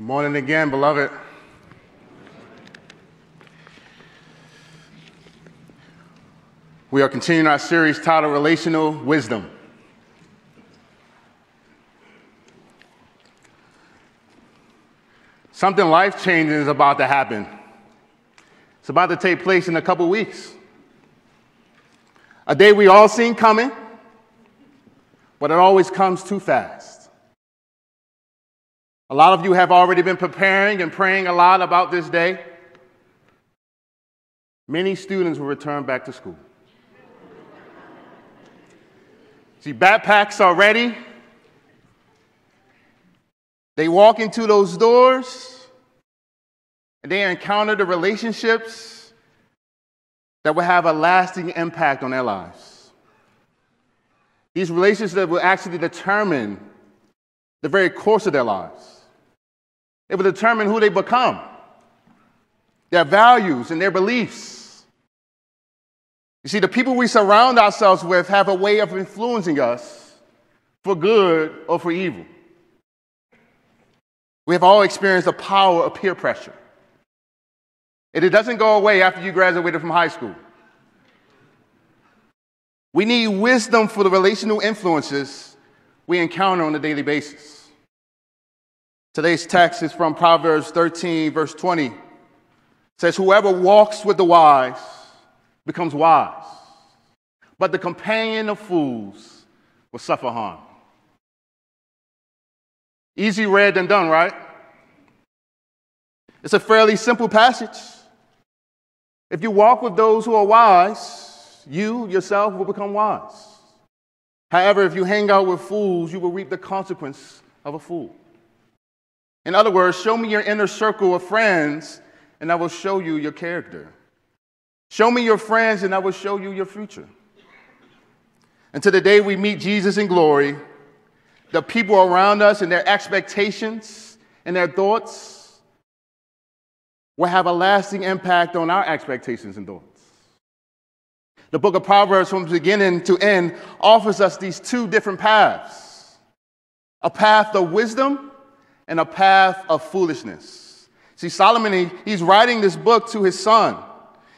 Good morning again, beloved. We are continuing our series titled Relational Wisdom. Something life changing is about to happen. It's about to take place in a couple weeks. A day we all seen coming, but it always comes too fast. A lot of you have already been preparing and praying a lot about this day. Many students will return back to school. See, backpacks are ready. They walk into those doors and they encounter the relationships that will have a lasting impact on their lives. These relationships that will actually determine the very course of their lives. It will determine who they become, their values, and their beliefs. You see, the people we surround ourselves with have a way of influencing us for good or for evil. We have all experienced the power of peer pressure. And it doesn't go away after you graduated from high school. We need wisdom for the relational influences we encounter on a daily basis. Today's text is from Proverbs 13, verse 20. It says, Whoever walks with the wise becomes wise, but the companion of fools will suffer harm. Easy read than done, right? It's a fairly simple passage. If you walk with those who are wise, you yourself will become wise. However, if you hang out with fools, you will reap the consequence of a fool. In other words, show me your inner circle of friends, and I will show you your character. Show me your friends, and I will show you your future. Until the day we meet Jesus in glory, the people around us and their expectations and their thoughts will have a lasting impact on our expectations and thoughts. The book of Proverbs, from beginning to end, offers us these two different paths a path of wisdom and a path of foolishness. See, Solomon, he's writing this book to his son.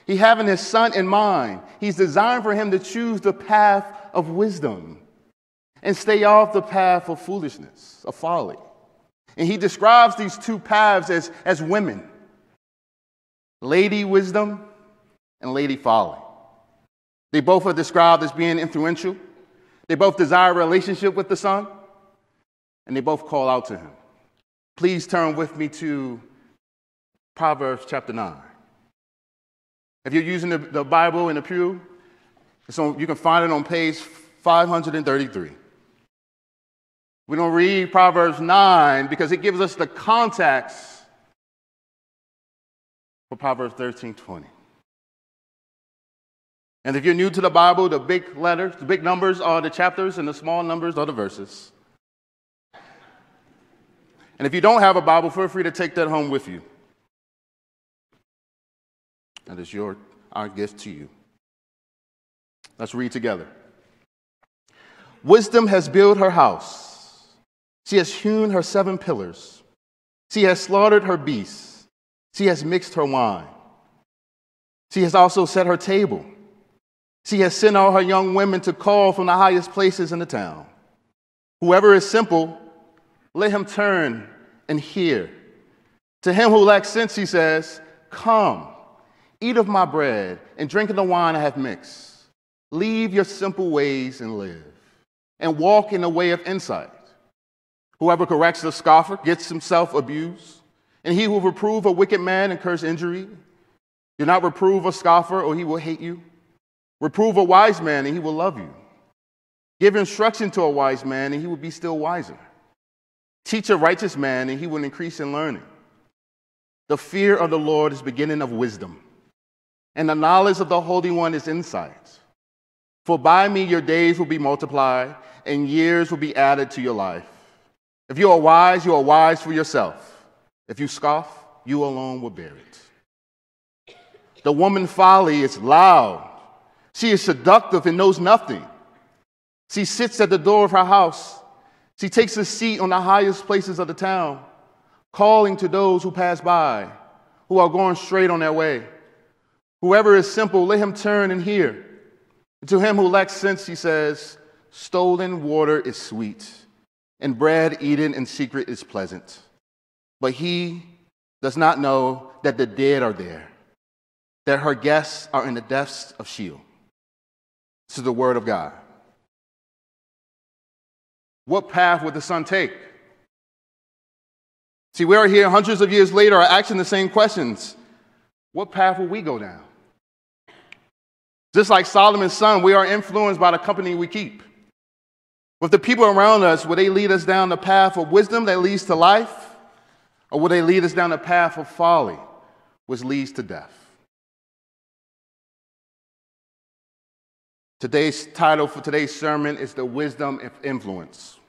He having his son in mind. He's designed for him to choose the path of wisdom and stay off the path of foolishness, of folly. And he describes these two paths as, as women Lady Wisdom and Lady Folly. They both are described as being influential. They both desire a relationship with the Son, and they both call out to him. Please turn with me to Proverbs chapter 9. If you're using the, the Bible in the pew, on, you can find it on page 533. We don't read Proverbs 9 because it gives us the context for Proverbs 13 20. And if you're new to the Bible, the big letters, the big numbers are the chapters, and the small numbers are the verses. And if you don't have a Bible, feel free to take that home with you. That is your, our gift to you. Let's read together. Wisdom has built her house she has hewn her seven pillars. She has slaughtered her beasts. She has mixed her wine. She has also set her table. She has sent all her young women to call from the highest places in the town. Whoever is simple, let him turn and hear. To him who lacks sense, he says, Come, eat of my bread and drink of the wine I have mixed. Leave your simple ways and live, and walk in the way of insight. Whoever corrects the scoffer gets himself abused, and he who reprove a wicked man incurs injury. Do not reprove a scoffer, or he will hate you. Reprove a wise man, and he will love you. Give instruction to a wise man, and he will be still wiser. Teach a righteous man, and he will increase in learning. The fear of the Lord is beginning of wisdom, and the knowledge of the Holy One is insight. For by me your days will be multiplied, and years will be added to your life. If you are wise, you are wise for yourself. If you scoff, you alone will bear it. The woman folly is loud. She is seductive and knows nothing. She sits at the door of her house. She takes a seat on the highest places of the town. calling to those who pass by, who are going straight on their way. Whoever is simple, let him turn and hear. And to him who lacks sense, he says, Stolen water is sweet, and bread eaten in secret is pleasant. But he does not know that the dead are there, that her guests are in the depths of Sheol. This is the word of God. What path would the son take? See, we are here hundreds of years later, are asking the same questions. What path will we go down? Just like Solomon's son, we are influenced by the company we keep. With the people around us, will they lead us down the path of wisdom that leads to life? Or will they lead us down the path of folly, which leads to death? Today's title for today's sermon is The Wisdom of Influence.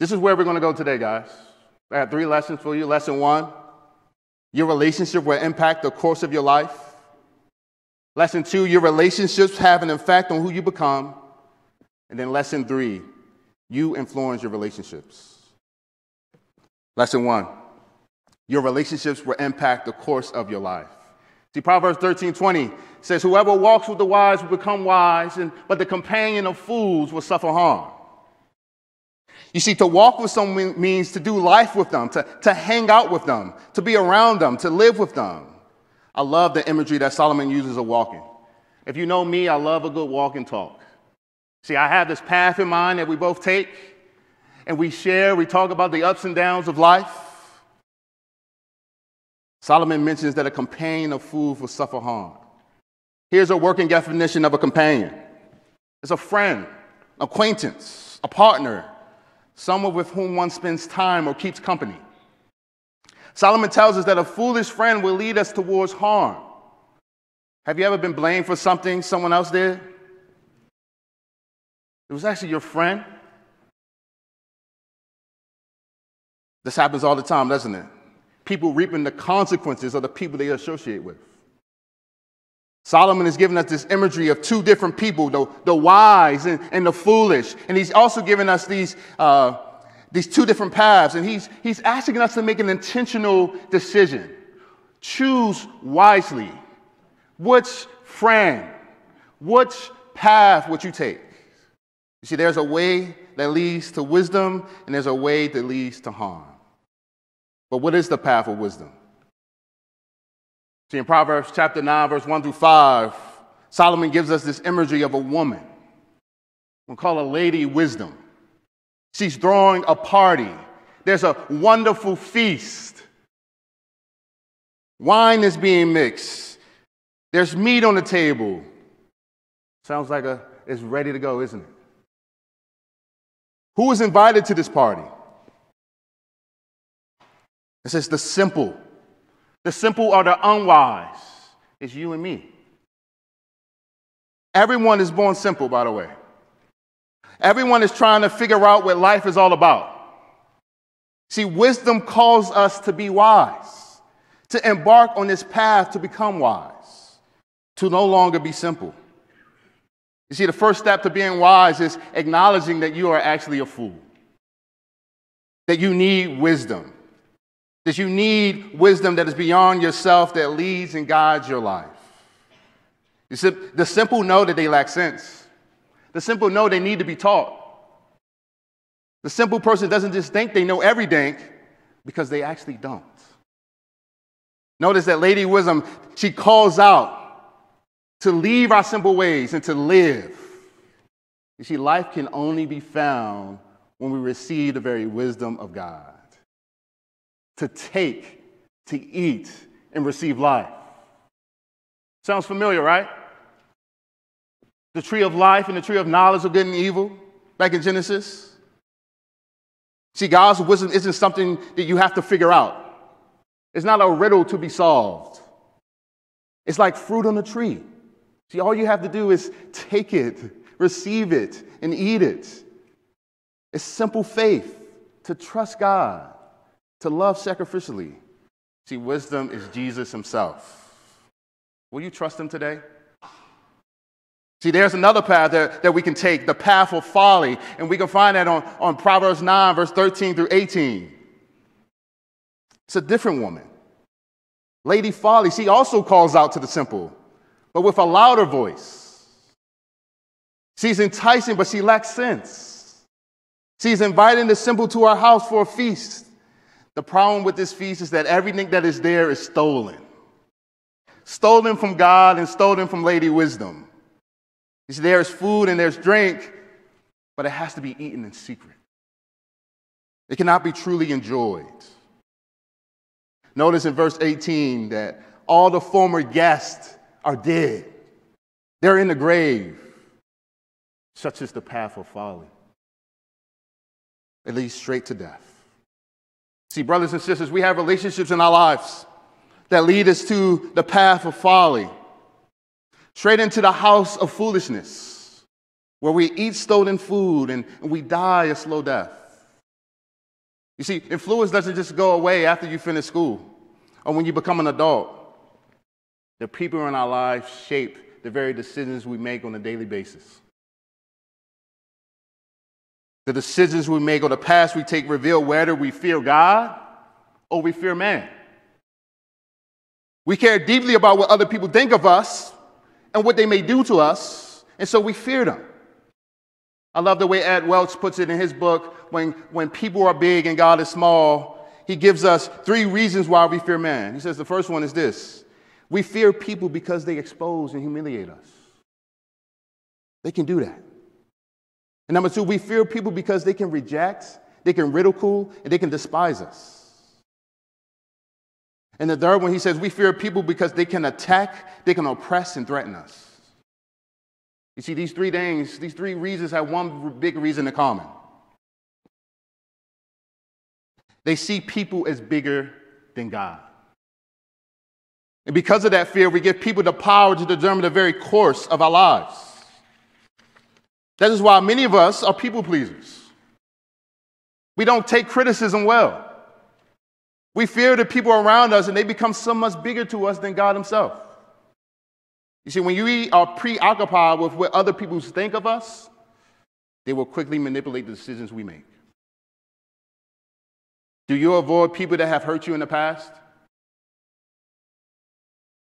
This is where we're going to go today, guys. I have three lessons for you. Lesson one your relationship will impact the course of your life. Lesson two, your relationships have an effect on who you become. And then lesson three, you influence your relationships. Lesson one, your relationships will impact the course of your life. See, Proverbs 13 20 says, Whoever walks with the wise will become wise, and, but the companion of fools will suffer harm. You see, to walk with someone means to do life with them, to, to hang out with them, to be around them, to live with them. I love the imagery that Solomon uses of walking. If you know me, I love a good walk and talk. See, I have this path in mind that we both take, and we share, we talk about the ups and downs of life. Solomon mentions that a companion of fools will suffer harm. Here's a working definition of a companion it's a friend, acquaintance, a partner, someone with whom one spends time or keeps company. Solomon tells us that a foolish friend will lead us towards harm. Have you ever been blamed for something someone else did? It was actually your friend. This happens all the time, doesn't it? People reaping the consequences of the people they associate with. Solomon is giving us this imagery of two different people, the, the wise and, and the foolish. And he's also giving us these, uh, these two different paths. And he's, he's asking us to make an intentional decision. Choose wisely. Which friend, which path would you take? You see, there's a way that leads to wisdom, and there's a way that leads to harm. But what is the path of wisdom? See, in Proverbs chapter 9, verse 1 through 5, Solomon gives us this imagery of a woman. We'll call her Lady Wisdom. She's throwing a party. There's a wonderful feast. Wine is being mixed. There's meat on the table. Sounds like a, it's ready to go, isn't it? Who is invited to this party? It says the simple. The simple are the unwise. It's you and me. Everyone is born simple, by the way. Everyone is trying to figure out what life is all about. See, wisdom calls us to be wise, to embark on this path to become wise, to no longer be simple. You see, the first step to being wise is acknowledging that you are actually a fool, that you need wisdom, that you need wisdom that is beyond yourself, that leads and guides your life. You see, the simple know that they lack sense. The simple know they need to be taught. The simple person doesn't just think they know everything because they actually don't. Notice that Lady Wisdom, she calls out to leave our simple ways and to live. You see, life can only be found when we receive the very wisdom of God to take, to eat, and receive life. Sounds familiar, right? The tree of life and the tree of knowledge of good and evil, back in Genesis. See, God's wisdom isn't something that you have to figure out. It's not a riddle to be solved. It's like fruit on a tree. See, all you have to do is take it, receive it, and eat it. It's simple faith to trust God to love sacrificially. See, wisdom is Jesus himself. Will you trust him today? See, there's another path that, that we can take, the path of folly. And we can find that on, on Proverbs 9, verse 13 through 18. It's a different woman. Lady Folly, she also calls out to the simple, but with a louder voice. She's enticing, but she lacks sense. She's inviting the simple to her house for a feast. The problem with this feast is that everything that is there is stolen. Stolen from God and stolen from Lady Wisdom. See, there's food and there's drink, but it has to be eaten in secret. It cannot be truly enjoyed. Notice in verse 18 that all the former guests are dead, they're in the grave. Such is the path of folly. It leads straight to death. See, brothers and sisters, we have relationships in our lives that lead us to the path of folly, straight into the house of foolishness, where we eat stolen food and we die a slow death. You see, influence doesn't just go away after you finish school or when you become an adult. The people in our lives shape the very decisions we make on a daily basis. The decisions we make or the paths we take reveal whether we fear God or we fear man. We care deeply about what other people think of us and what they may do to us, and so we fear them. I love the way Ed Welch puts it in his book when, when people are big and God is small. He gives us three reasons why we fear man. He says the first one is this we fear people because they expose and humiliate us. They can do that. And number two, we fear people because they can reject, they can ridicule, and they can despise us. And the third one, he says, we fear people because they can attack, they can oppress, and threaten us. You see, these three things, these three reasons have one big reason in common. They see people as bigger than God. And because of that fear, we give people the power to determine the very course of our lives. That is why many of us are people pleasers. We don't take criticism well. We fear the people around us and they become so much bigger to us than God Himself. You see, when you are preoccupied with what other people think of us, they will quickly manipulate the decisions we make. Do you avoid people that have hurt you in the past?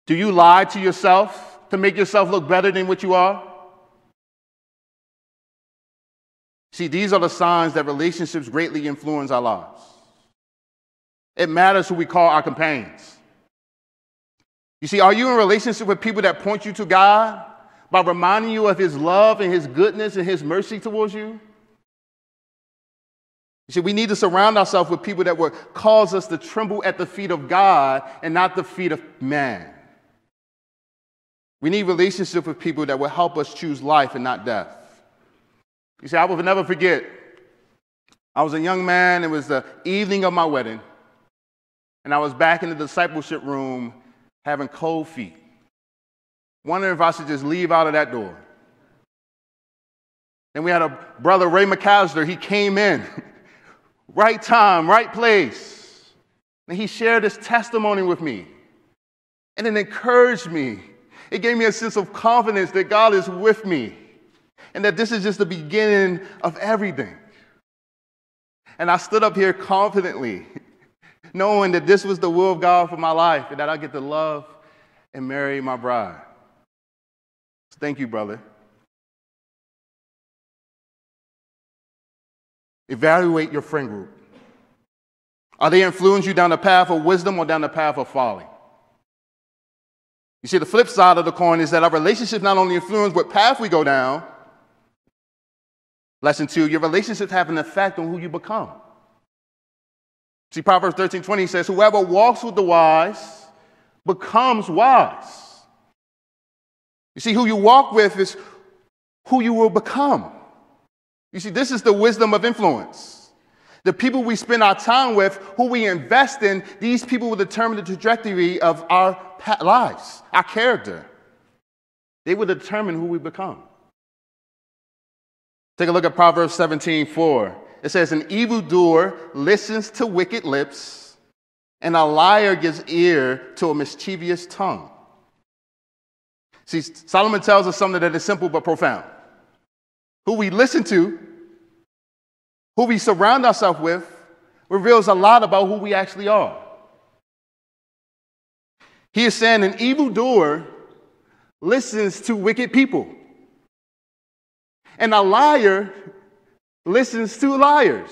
Do you lie to yourself to make yourself look better than what you are? See, these are the signs that relationships greatly influence our lives. It matters who we call our companions. You see, are you in relationship with people that point you to God by reminding you of His love and His goodness and His mercy towards you? You see, we need to surround ourselves with people that will cause us to tremble at the feet of God and not the feet of man. We need relationship with people that will help us choose life and not death. You see, I will never forget. I was a young man. It was the evening of my wedding. And I was back in the discipleship room having cold feet, wondering if I should just leave out of that door. And we had a brother, Ray McAllister. He came in, right time, right place. And he shared his testimony with me. And it encouraged me. It gave me a sense of confidence that God is with me and that this is just the beginning of everything. And I stood up here confidently, knowing that this was the will of God for my life and that I get to love and marry my bride. So Thank you, brother. Evaluate your friend group. Are they influencing you down the path of wisdom or down the path of folly? You see, the flip side of the coin is that our relationships not only influence what path we go down, lesson two, your relationships have an effect on who you become. See, Proverbs 13 20 says, Whoever walks with the wise becomes wise. You see, who you walk with is who you will become. You see, this is the wisdom of influence. The people we spend our time with, who we invest in, these people will determine the trajectory of our lives, our character. They will determine who we become. Take a look at Proverbs 17 4. It says, An evildoer listens to wicked lips, and a liar gives ear to a mischievous tongue. See, Solomon tells us something that is simple but profound. Who we listen to, who we surround ourselves with, reveals a lot about who we actually are. He is saying an evildoer listens to wicked people, and a liar listens to liars.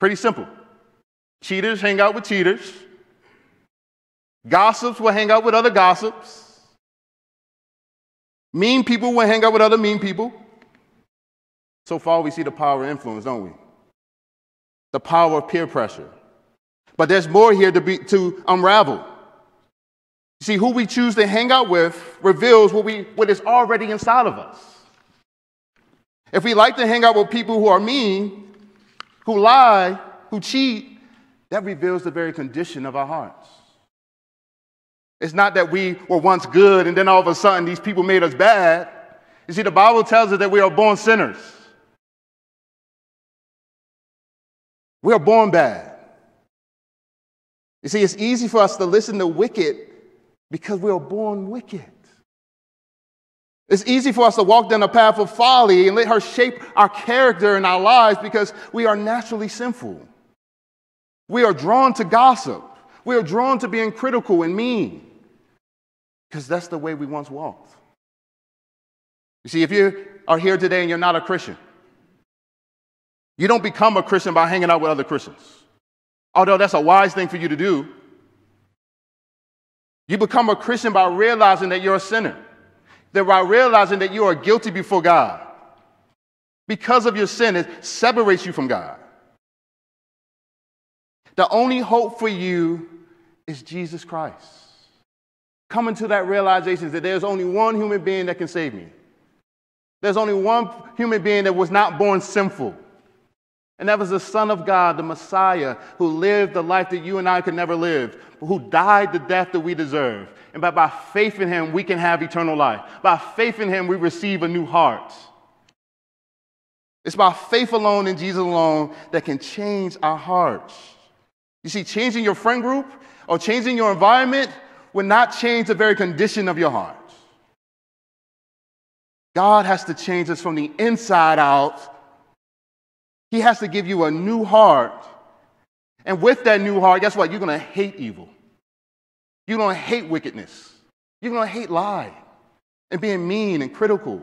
Pretty simple. Cheaters hang out with cheaters. Gossips will hang out with other gossips. Mean people will hang out with other mean people. So far, we see the power of influence, don't we? The power of peer pressure. But there's more here to, be, to unravel. See, who we choose to hang out with reveals what, we, what is already inside of us. If we like to hang out with people who are mean, who lie, who cheat, that reveals the very condition of our hearts. It's not that we were once good and then all of a sudden these people made us bad. You see, the Bible tells us that we are born sinners. We are born bad. You see, it's easy for us to listen to wicked because we are born wicked. It's easy for us to walk down a path of folly and let her shape our character and our lives because we are naturally sinful. We are drawn to gossip. We are drawn to being critical and mean because that's the way we once walked. You see, if you are here today and you're not a Christian, you don't become a Christian by hanging out with other Christians. Although that's a wise thing for you to do, you become a Christian by realizing that you're a sinner that by realizing that you are guilty before God, because of your sin, it separates you from God. The only hope for you is Jesus Christ. Coming to that realization that there's only one human being that can save me. There's only one human being that was not born sinful. And that was the Son of God, the Messiah, who lived the life that you and I could never live, who died the death that we deserve. And by, by faith in him, we can have eternal life. By faith in him, we receive a new heart. It's by faith alone in Jesus alone that can change our hearts. You see, changing your friend group or changing your environment will not change the very condition of your heart. God has to change us from the inside out he has to give you a new heart. And with that new heart, guess what? You're going to hate evil. You're going to hate wickedness. You're going to hate lying and being mean and critical.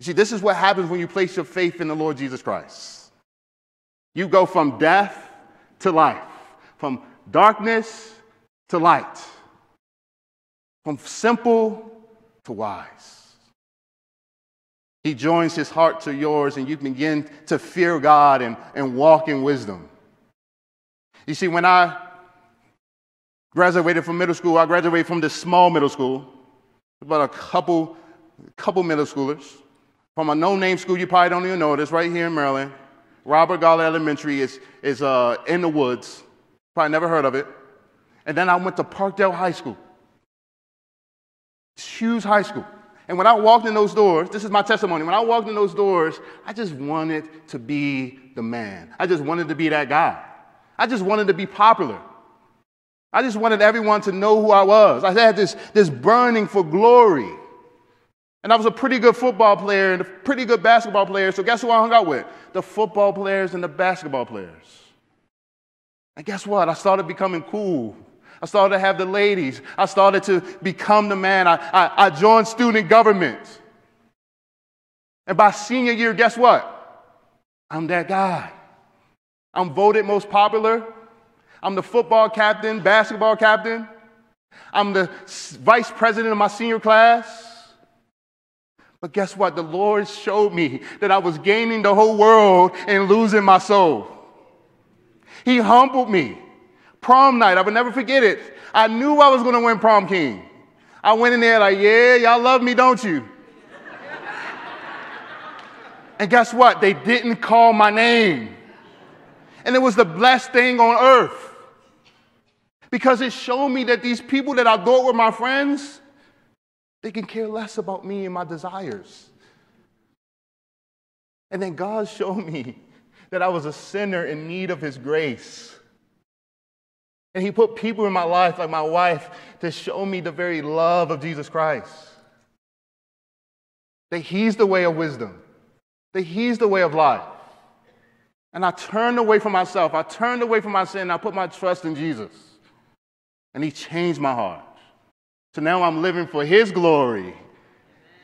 See, this is what happens when you place your faith in the Lord Jesus Christ. You go from death to life, from darkness to light, from simple to wise. He joins his heart to yours, and you begin to fear God and, and walk in wisdom. You see, when I graduated from middle school, I graduated from this small middle school, about a couple, couple middle schoolers, from a no name school you probably don't even know. It's right here in Maryland. Robert Gaulin Elementary is, is uh, in the woods. Probably never heard of it. And then I went to Parkdale High School. Hughes High School. And when I walked in those doors, this is my testimony. When I walked in those doors, I just wanted to be the man. I just wanted to be that guy. I just wanted to be popular. I just wanted everyone to know who I was. I had this, this burning for glory. And I was a pretty good football player and a pretty good basketball player. So guess who I hung out with? The football players and the basketball players. And guess what? I started becoming cool. I started to have the ladies. I started to become the man. I, I, I joined student government. And by senior year, guess what? I'm that guy. I'm voted most popular. I'm the football captain, basketball captain. I'm the vice president of my senior class. But guess what? The Lord showed me that I was gaining the whole world and losing my soul. He humbled me. Prom night, I would never forget it. I knew I was going to win prom king. I went in there like, yeah, y'all love me, don't you? and guess what? They didn't call my name. And it was the blessed thing on earth. Because it showed me that these people that I thought were my friends, they can care less about me and my desires. And then God showed me that I was a sinner in need of His grace. And He put people in my life, like my wife, to show me the very love of Jesus Christ. That He's the way of wisdom, that He's the way of life. And I turned away from myself. I turned away from my sin. And I put my trust in Jesus. And He changed my heart. So now I'm living for His glory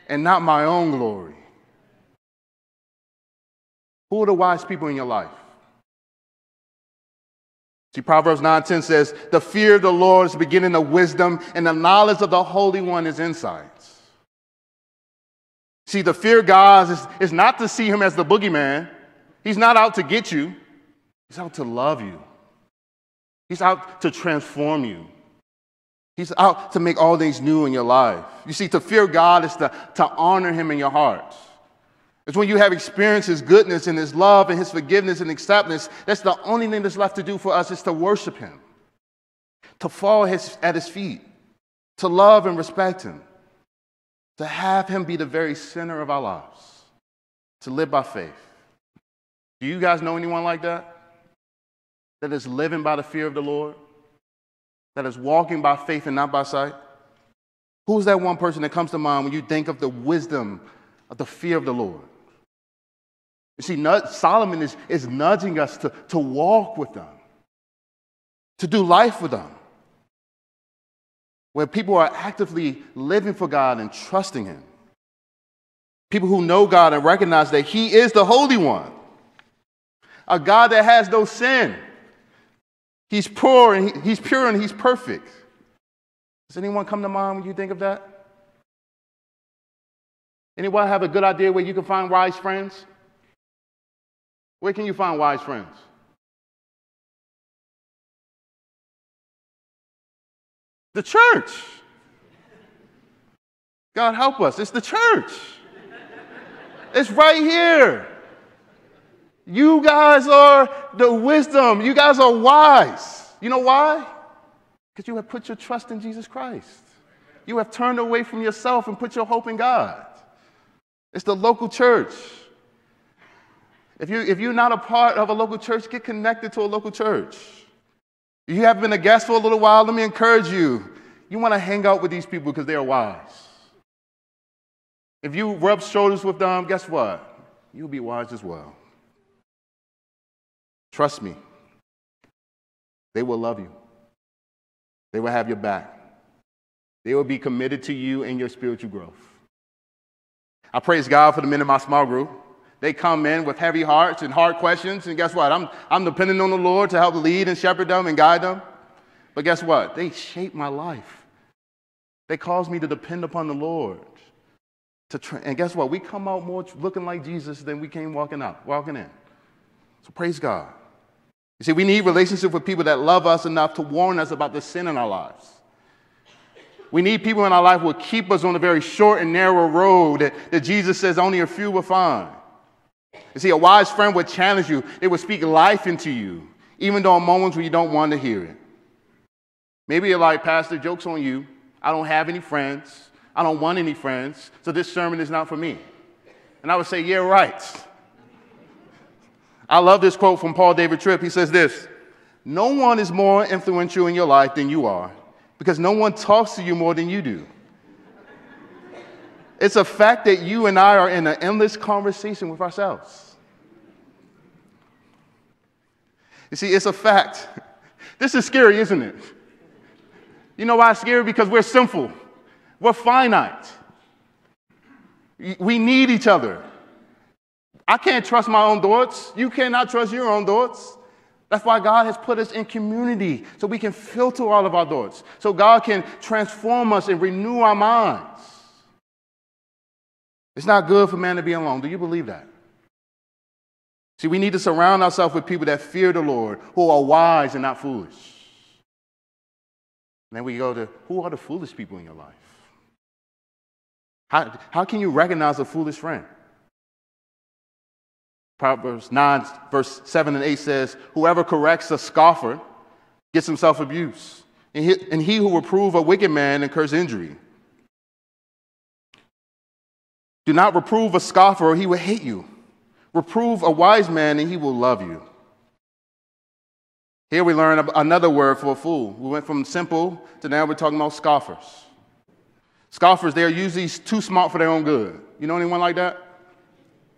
and not my own glory. Who are the wise people in your life? See, Proverbs 9:10 says, "The fear of the Lord is the beginning of wisdom, and the knowledge of the Holy One is insight." See, the fear of God is, is not to see him as the boogeyman. He's not out to get you. He's out to love you. He's out to transform you. He's out to make all things new in your life. You see, to fear God is to, to honor him in your heart. It's when you have experienced His goodness and His love and His forgiveness and acceptance, that's the only thing that's left to do for us is to worship Him, to fall his, at His feet, to love and respect Him, to have Him be the very center of our lives, to live by faith. Do you guys know anyone like that? That is living by the fear of the Lord? That is walking by faith and not by sight? Who's that one person that comes to mind when you think of the wisdom of the fear of the Lord? You see, Solomon is, is nudging us to, to walk with them, to do life with them, where people are actively living for God and trusting Him. People who know God and recognize that He is the Holy One, a God that has no sin. He's pure and he, He's pure and He's perfect. Does anyone come to mind when you think of that? Anyone have a good idea where you can find wise friends? Where can you find wise friends? The church. God help us. It's the church. It's right here. You guys are the wisdom. You guys are wise. You know why? Because you have put your trust in Jesus Christ. You have turned away from yourself and put your hope in God. It's the local church. If, you, if you're not a part of a local church, get connected to a local church. If you have been a guest for a little while, let me encourage you. You want to hang out with these people because they are wise. If you rub shoulders with them, guess what? You'll be wise as well. Trust me, they will love you, they will have your back, they will be committed to you and your spiritual growth. I praise God for the men in my small group. They come in with heavy hearts and hard questions, and guess what? I'm, I'm depending on the Lord to help lead and shepherd them and guide them. But guess what? They shape my life. They cause me to depend upon the Lord. To tra- and guess what? We come out more looking like Jesus than we came walking out, walking in. So praise God. You see, we need relationship with people that love us enough to warn us about the sin in our lives. We need people in our life who will keep us on the very short and narrow road that, that Jesus says only a few will find. You see, a wise friend would challenge you, they would speak life into you, even though in moments when you don't want to hear it. Maybe you're like, Pastor, joke's on you. I don't have any friends. I don't want any friends, so this sermon is not for me. And I would say, Yeah, right. I love this quote from Paul David Tripp. He says this No one is more influential in your life than you are because no one talks to you more than you do. It's a fact that you and I are in an endless conversation with ourselves. You see, it's a fact. This is scary, isn't it? You know why it's scary? Because we're sinful, we're finite. We need each other. I can't trust my own thoughts. You cannot trust your own thoughts. That's why God has put us in community so we can filter all of our thoughts, so God can transform us and renew our minds. It's not good for man to be alone. Do you believe that? See, we need to surround ourselves with people that fear the Lord, who are wise and not foolish. And then we go to who are the foolish people in your life? How, how can you recognize a foolish friend? Proverbs 9, verse 7 and 8 says, Whoever corrects a scoffer gets himself abused, and he, and he who reprove a wicked man incurs injury. Do not reprove a scoffer, or he will hate you. Reprove a wise man, and he will love you. Here we learn another word for a fool. We went from simple to now we're talking about scoffers. Scoffers, they are usually too smart for their own good. You know anyone like that?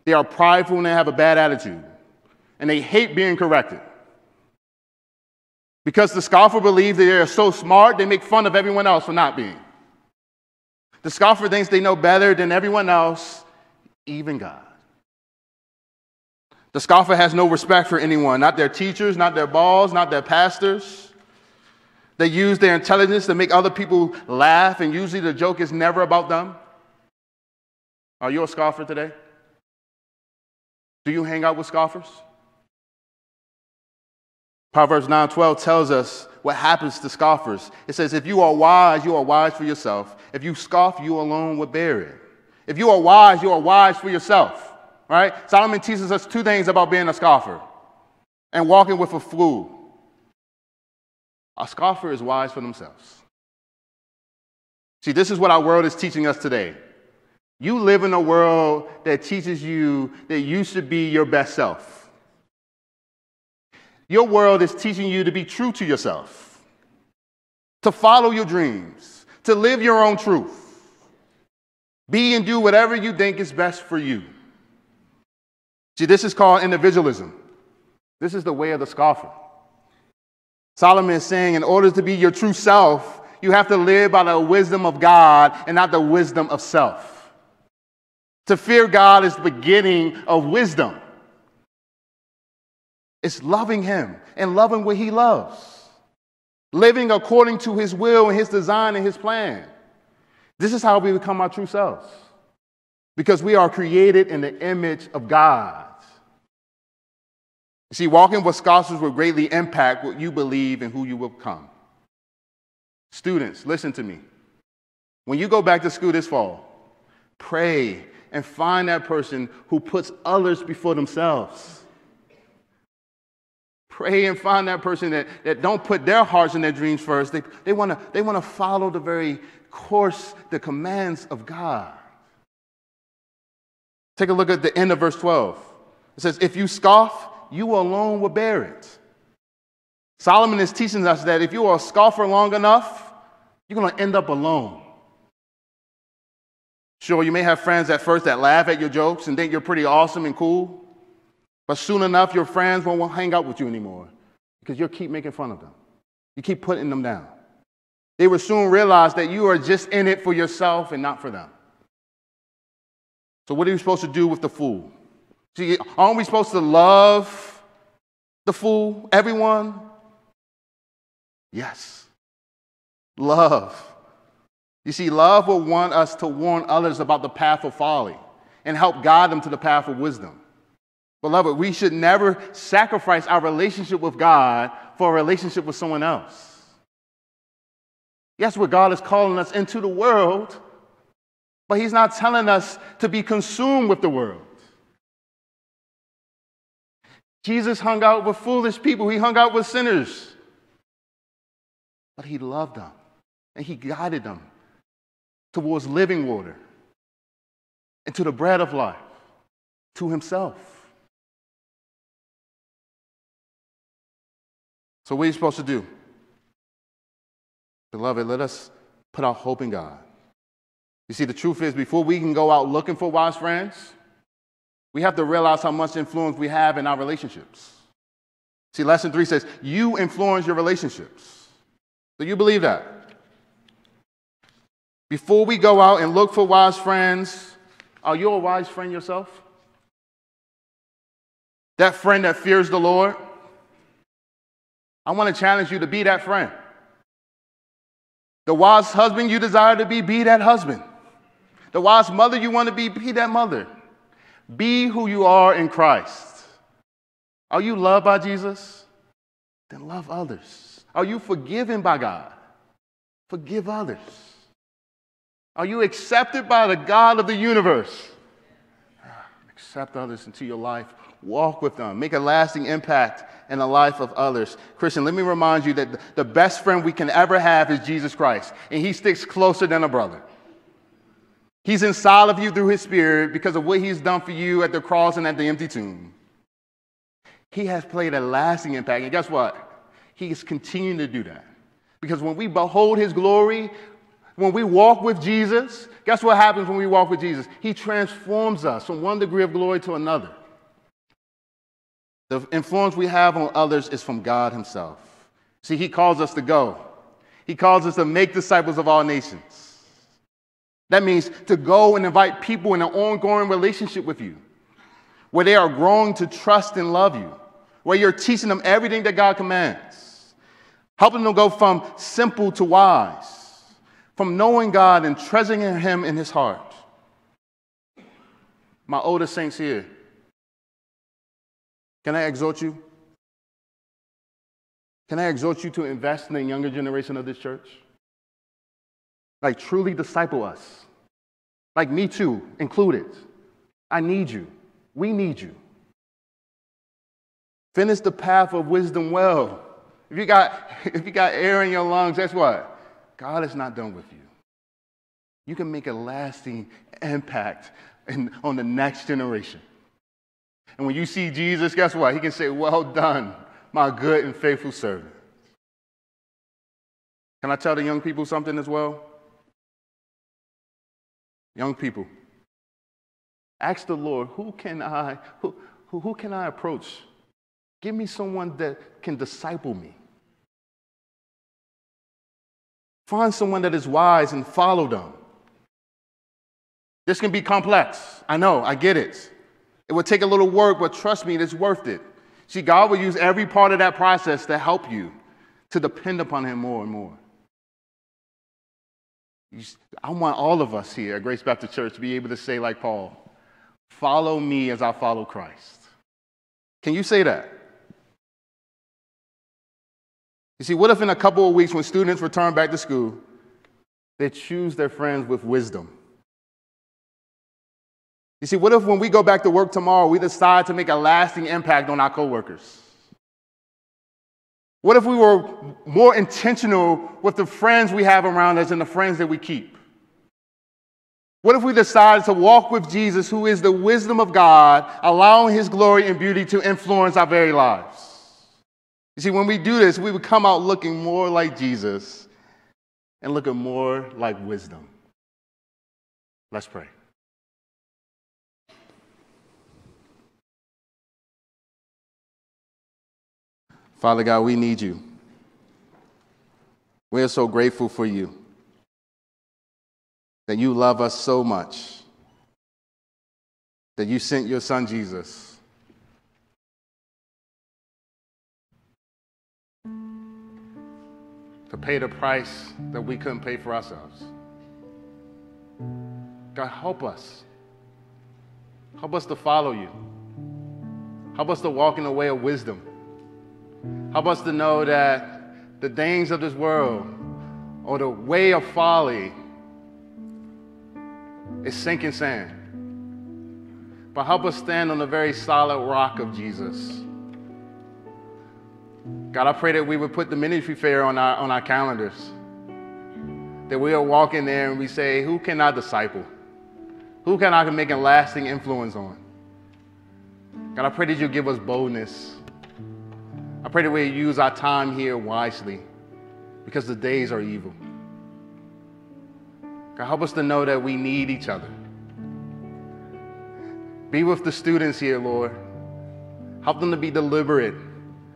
They are prideful and they have a bad attitude. And they hate being corrected. Because the scoffer believes that they are so smart, they make fun of everyone else for not being. The scoffer thinks they know better than everyone else, even God. The scoffer has no respect for anyone, not their teachers, not their balls, not their pastors. They use their intelligence to make other people laugh, and usually the joke is never about them. Are you a scoffer today? Do you hang out with scoffers? Proverbs 9:12 tells us what happens to scoffers. It says, If you are wise, you are wise for yourself. If you scoff, you alone will bear it. If you are wise, you are wise for yourself. Right? Solomon teaches us two things about being a scoffer and walking with a fool. A scoffer is wise for themselves. See, this is what our world is teaching us today. You live in a world that teaches you that you should be your best self. Your world is teaching you to be true to yourself, to follow your dreams, to live your own truth. Be and do whatever you think is best for you. See, this is called individualism. This is the way of the scoffer. Solomon is saying, in order to be your true self, you have to live by the wisdom of God and not the wisdom of self. To fear God is the beginning of wisdom. It's loving Him and loving what He loves, living according to His will and His design and His plan. This is how we become our true selves because we are created in the image of God. You see, walking with scoffers will greatly impact what you believe and who you will become. Students, listen to me. When you go back to school this fall, pray and find that person who puts others before themselves. Pray and find that person that, that don't put their hearts and their dreams first. They, they want to they wanna follow the very course, the commands of God. Take a look at the end of verse 12. It says, If you scoff, you alone will bear it. Solomon is teaching us that if you are a scoffer long enough, you're going to end up alone. Sure, you may have friends at first that laugh at your jokes and think you're pretty awesome and cool. But soon enough, your friends won't hang out with you anymore because you'll keep making fun of them. You keep putting them down. They will soon realize that you are just in it for yourself and not for them. So, what are you supposed to do with the fool? See, aren't we supposed to love the fool, everyone? Yes. Love. You see, love will want us to warn others about the path of folly and help guide them to the path of wisdom. Beloved, we should never sacrifice our relationship with God for a relationship with someone else. Yes, where God is calling us into the world, but He's not telling us to be consumed with the world. Jesus hung out with foolish people, He hung out with sinners, but He loved them and He guided them towards living water and to the bread of life, to Himself. So, what are you supposed to do? Beloved, let us put our hope in God. You see, the truth is, before we can go out looking for wise friends, we have to realize how much influence we have in our relationships. See, lesson three says, You influence your relationships. Do you believe that? Before we go out and look for wise friends, are you a wise friend yourself? That friend that fears the Lord? I want to challenge you to be that friend. The wise husband you desire to be, be that husband. The wise mother you want to be, be that mother. Be who you are in Christ. Are you loved by Jesus? Then love others. Are you forgiven by God? Forgive others. Are you accepted by the God of the universe? Accept others into your life. Walk with them. Make a lasting impact in the life of others. Christian, let me remind you that the best friend we can ever have is Jesus Christ, and he sticks closer than a brother. He's inside of you through his spirit because of what he's done for you at the cross and at the empty tomb. He has played a lasting impact. And guess what? He is continuing to do that. Because when we behold his glory, when we walk with Jesus, guess what happens when we walk with Jesus? He transforms us from one degree of glory to another. The influence we have on others is from God Himself. See, He calls us to go, He calls us to make disciples of all nations. That means to go and invite people in an ongoing relationship with you, where they are growing to trust and love you, where you're teaching them everything that God commands, helping them go from simple to wise from knowing God and treasuring Him in His heart. My older saints here, can I exhort you? Can I exhort you to invest in the younger generation of this church? Like, truly disciple us. Like, me too, included. I need you. We need you. Finish the path of wisdom well. If you got, if you got air in your lungs, guess what? God is not done with you. You can make a lasting impact in, on the next generation. And when you see Jesus, guess what? He can say, Well done, my good and faithful servant. Can I tell the young people something as well? Young people, ask the Lord, who can I, who, who, who can I approach? Give me someone that can disciple me. Find someone that is wise and follow them. This can be complex. I know, I get it. It will take a little work, but trust me, it's worth it. See, God will use every part of that process to help you to depend upon Him more and more. I want all of us here at Grace Baptist Church to be able to say, like Paul, follow me as I follow Christ. Can you say that? You see, what if in a couple of weeks, when students return back to school, they choose their friends with wisdom? You see, what if when we go back to work tomorrow, we decide to make a lasting impact on our coworkers? What if we were more intentional with the friends we have around us and the friends that we keep? What if we decided to walk with Jesus, who is the wisdom of God, allowing his glory and beauty to influence our very lives? You see, when we do this, we would come out looking more like Jesus and looking more like wisdom. Let's pray. Father God, we need you. We are so grateful for you that you love us so much, that you sent your son Jesus to pay the price that we couldn't pay for ourselves. God, help us. Help us to follow you. Help us to walk in the way of wisdom. Help us to know that the things of this world or the way of folly is sinking sand. But help us stand on the very solid rock of Jesus. God, I pray that we would put the ministry fair on our, on our calendars. That we'll walk in there and we say, Who can I disciple? Who can I make a lasting influence on? God, I pray that you give us boldness. I pray that we use our time here wisely because the days are evil. God, help us to know that we need each other. Be with the students here, Lord. Help them to be deliberate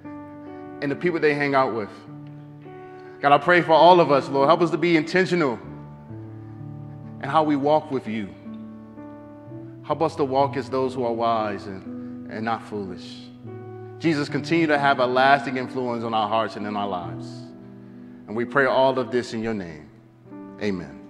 and the people they hang out with. God, I pray for all of us, Lord. Help us to be intentional in how we walk with you. Help us to walk as those who are wise and, and not foolish. Jesus, continue to have a lasting influence on our hearts and in our lives. And we pray all of this in your name. Amen.